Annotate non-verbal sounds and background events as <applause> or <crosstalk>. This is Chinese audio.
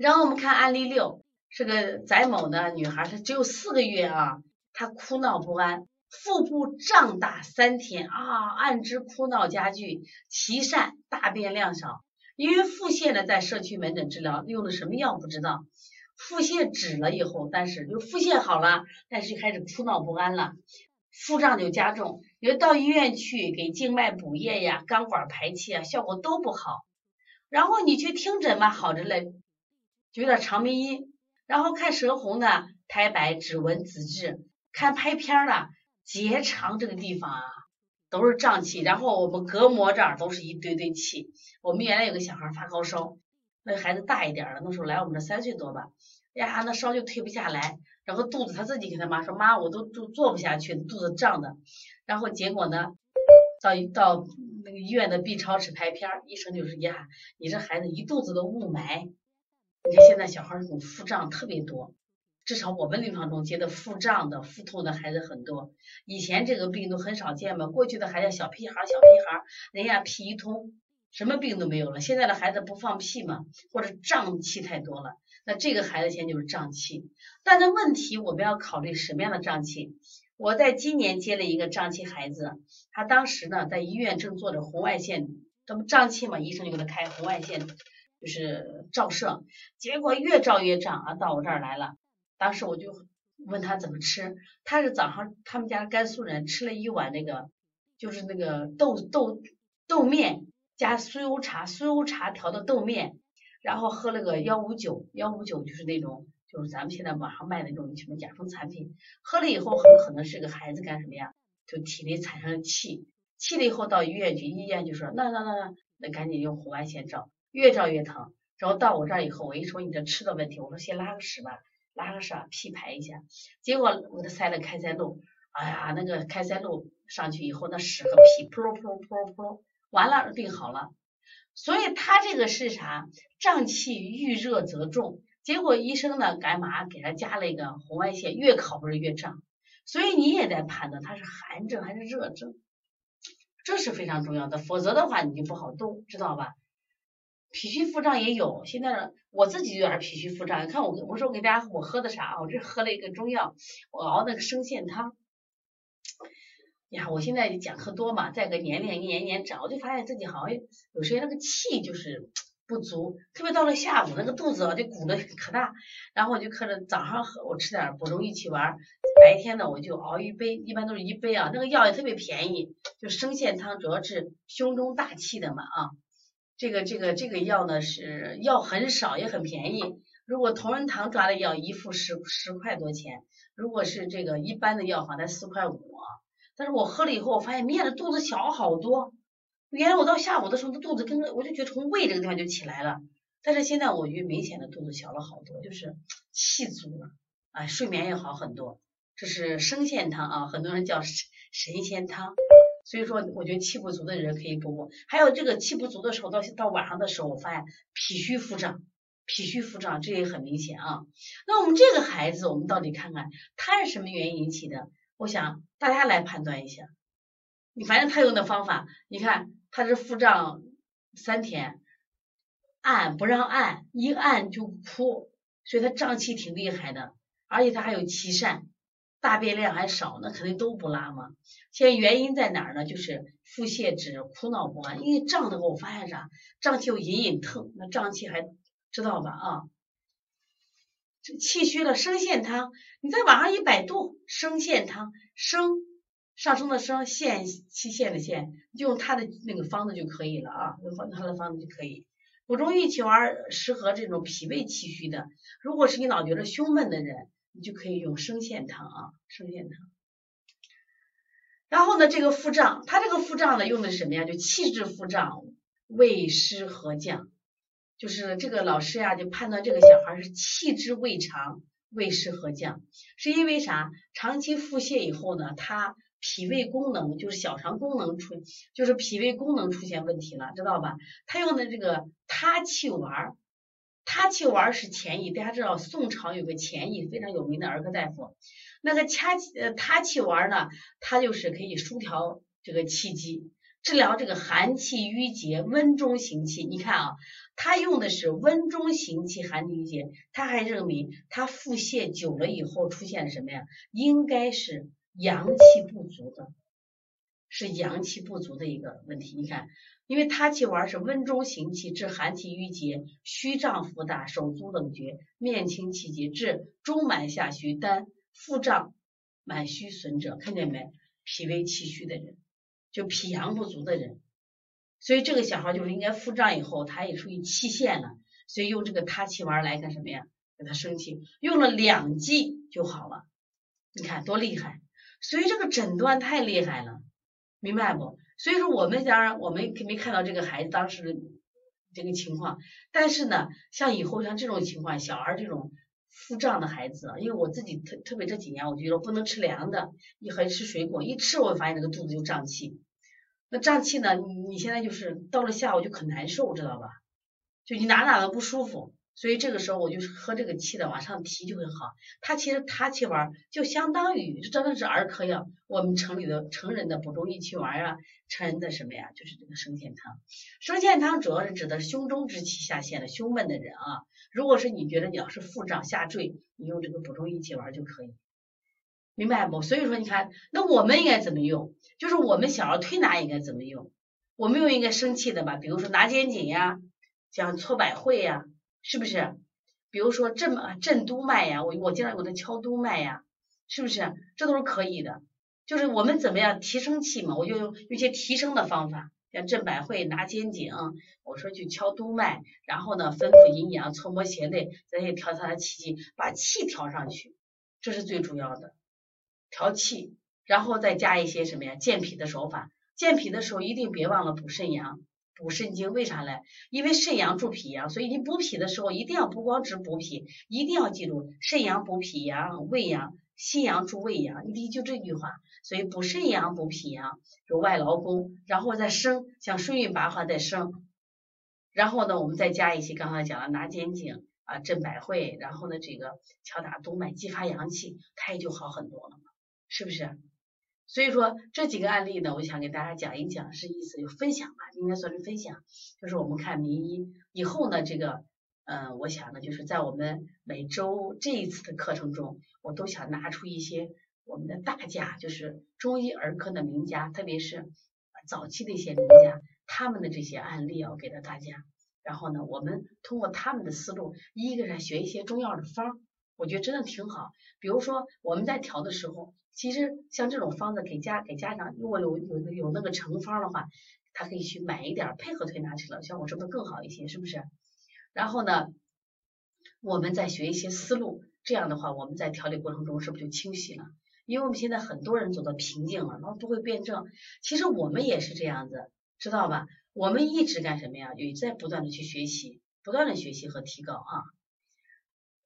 然后我们看案例六，是个翟某的女孩，她只有四个月啊，她哭闹不安，腹部胀大三天啊，按之哭闹加剧，脐疝大便量少。因为腹泻呢，在社区门诊治疗用的什么药不知道，腹泻止了以后，但是就腹泻好了，但是就开始哭闹不安了，腹胀就加重。有到医院去给静脉补液呀、钢管排气啊，效果都不好。然后你去听诊嘛，好着嘞，就有点肠鸣音。然后看舌红呢，苔白、指纹、紫质，看拍片了，结肠这个地方啊。都是胀气，然后我们隔膜这儿都是一堆堆气。我们原来有个小孩发高烧，那孩子大一点了，那时候来我们这三岁多吧，呀，那烧就退不下来，然后肚子他自己跟他妈说，妈，我都都坐不下去，肚子胀的。然后结果呢，到到那个医院的 B 超室拍片，医生就是呀，你这孩子一肚子的雾霾，你看现在小孩这种腹胀特别多。至少我们临床中接的腹胀的、腹痛的孩子很多，以前这个病都很少见嘛。过去的孩子小屁孩、小屁孩，人家屁一通，什么病都没有了。现在的孩子不放屁嘛，或者胀气太多了，那这个孩子现在就是胀气。但是问题我们要考虑什么样的胀气？我在今年接了一个胀气孩子，他当时呢在医院正做着红外线，这不胀气嘛，医生就给他开红外线，就是照射，结果越照越胀啊，到我这儿来了。当时我就问他怎么吃，他是早上他们家甘肃人吃了一碗那个，就是那个豆豆豆面加酥油茶，酥油茶调的豆面，然后喝了个幺五九，幺五九就是那种就是咱们现在网上卖的那种什么甲醇产品，喝了以后很可能是个孩子干什么呀？就体内产生了气，气了以后到医院去，医院就说那那那那那赶紧用红外线照，越照越疼，然后到我这儿以后，我一说你这吃的问题，我说先拉个屎吧。拉个屎屁排一下，结果我给他塞了开塞露，哎呀，那个开塞露上去以后，那屎和屁噗噜噗噜噗噜噗噜，完了病好了。所以他这个是啥？胀气遇热则重。结果医生呢，干嘛给他加了一个红外线，越烤不是越胀。所以你也得判断他是寒症还是热症，这是非常重要的。否则的话你就不好动，知道吧？脾虚腹胀也有，现在我自己有点脾虚腹胀。你看我，我说我给大家我喝的啥啊？我这喝了一个中药，我熬那个生线汤。呀，我现在讲课多嘛，再个年龄一年年长，我就发现自己好像有时候那个气就是 <tsk> 不足，特别到了下午那个肚子啊就鼓的可大。然后我就可能早上喝我吃点补中益气丸，白天呢我就熬一杯，一般都是一杯啊。那个药也特别便宜，就生线汤，主要是胸中大气的嘛啊。这个这个这个药呢是药很少也很便宜，如果同仁堂抓的药一副十十块多钱，如果是这个一般的药房才四块五，但是我喝了以后我发现明显的肚子小好多，原来我到下午的时候那肚子跟我就觉得从胃这个地方就起来了，但是现在我觉明显的肚子小了好多，就是气足了，啊睡眠也好很多，这是生鲜汤啊，很多人叫神神仙汤。所以说，我觉得气不足的人可以补补。还有这个气不足的时候，到到晚上的时候，我发现脾虚腹胀，脾虚腹胀这也很明显啊。那我们这个孩子，我们到底看看他是什么原因引起的？我想大家来判断一下。你反正他用的方法，你看他是腹胀三天，按不让按，一按就哭，所以他胀气挺厉害的，而且他还有气疝。大便量还少，那肯定都不拉嘛。现在原因在哪儿呢？就是腹泻止、哭闹不安。因为胀的话，我发现啥？胀气又隐隐疼，那胀气还知道吧？啊，这气虚了，生陷汤，你在网上一百度，生陷汤，生上升的升，线期限的陷，就用它的那个方子就可以了啊，用它的方子就可以。补中益气丸适合这种脾胃气虚的，如果是你老觉得胸闷的人。你就可以用生线汤啊，生线汤。然后呢，这个腹胀，它这个腹胀呢，用的什么呀？就气滞腹胀，胃湿和降。就是这个老师呀，就判断这个小孩是气滞胃肠，胃湿和降，是因为啥？长期腹泻以后呢，他脾胃功能就是小肠功能出，就是脾胃功能出现问题了，知道吧？他用的这个他气丸。他气丸是前益，大家知道宋朝有个前益非常有名的儿科大夫，那个掐呃他气丸呢，它就是可以舒调这个气机，治疗这个寒气郁结、温中行气。你看啊，他用的是温中行气、寒气郁结，他还认为他腹泻久了以后出现什么呀？应该是阳气不足的，是阳气不足的一个问题。你看。因为他气丸是温中行气，治寒气郁结、虚胀腹大、手足冷厥、面青气结，治中满下虚、单腹胀、满虚损者，看见没？脾胃气虚的人，就脾阳不足的人，所以这个小孩就是应该腹胀以后，他也属于气陷了，所以用这个他气丸来干什么呀？给他生气，用了两剂就好了，你看多厉害！所以这个诊断太厉害了，明白不？所以说我们家我们没看到这个孩子当时的这个情况，但是呢，像以后像这种情况，小孩这种腹胀的孩子，因为我自己特特别这几年，我觉得不能吃凉的，一还吃水果，一吃我发现那个肚子就胀气。那胀气呢，你你现在就是到了下午就很难受，知道吧？就你哪哪都不舒服。所以这个时候我就是喝这个气的往上提就会好。它其实它气丸就相当于真的是儿科药，我们城里的成人的补中益气丸啊，成人的什么呀，就是这个生健汤。生健汤主要是指的胸中之气下陷的胸闷的人啊。如果是你觉得你要是腹胀下坠，你用这个补中益气丸就可以，明白不？所以说你看，那我们应该怎么用？就是我们想要推拿应该怎么用？我们用应该生气的吧，比如说拿肩颈呀，像搓百会呀。是不是？比如说震啊震督脉呀，我我经常给他敲督脉呀，是不是？这都是可以的。就是我们怎么样提升气嘛，我就用一些提升的方法，像震百会、拿肩颈，我说去敲督脉，然后呢吩咐阴阳搓摩胁肋，咱也调他的气机，把气调上去，这是最主要的调气，然后再加一些什么呀健脾的手法。健脾的时候一定别忘了补肾阳。补肾精为啥嘞？因为肾阳助脾阳，所以你补脾的时候一定要不光只补脾，一定要记住肾阳补脾阳，胃阳心阳助胃阳，你就这句话。所以补肾阳补脾阳，有外劳宫，然后再生，像顺运八卦再生，然后呢，我们再加一些刚才讲的拿肩颈啊、镇百会，然后呢这个敲打督脉，激发阳气，它也就好很多了，是不是？所以说这几个案例呢，我想给大家讲一讲，是意思就分享吧，应该算是分享。就是我们看名医以后呢，这个，嗯，我想呢，就是在我们每周这一次的课程中，我都想拿出一些我们的大家，就是中医儿科的名家，特别是早期的一些名家，他们的这些案例啊，给到大家。然后呢，我们通过他们的思路，一个是学一些中药的方，我觉得真的挺好。比如说我们在调的时候。其实像这种方子给家给家长，如果有有有那个成方的话，他可以去买一点配合推拿去了，效果是不是更好一些？是不是？然后呢，我们再学一些思路，这样的话我们在调理过程中是不是就清晰了？因为我们现在很多人走到瓶颈了，然后不会辩证。其实我们也是这样子，知道吧？我们一直干什么呀？也在不断的去学习，不断的学习和提高啊。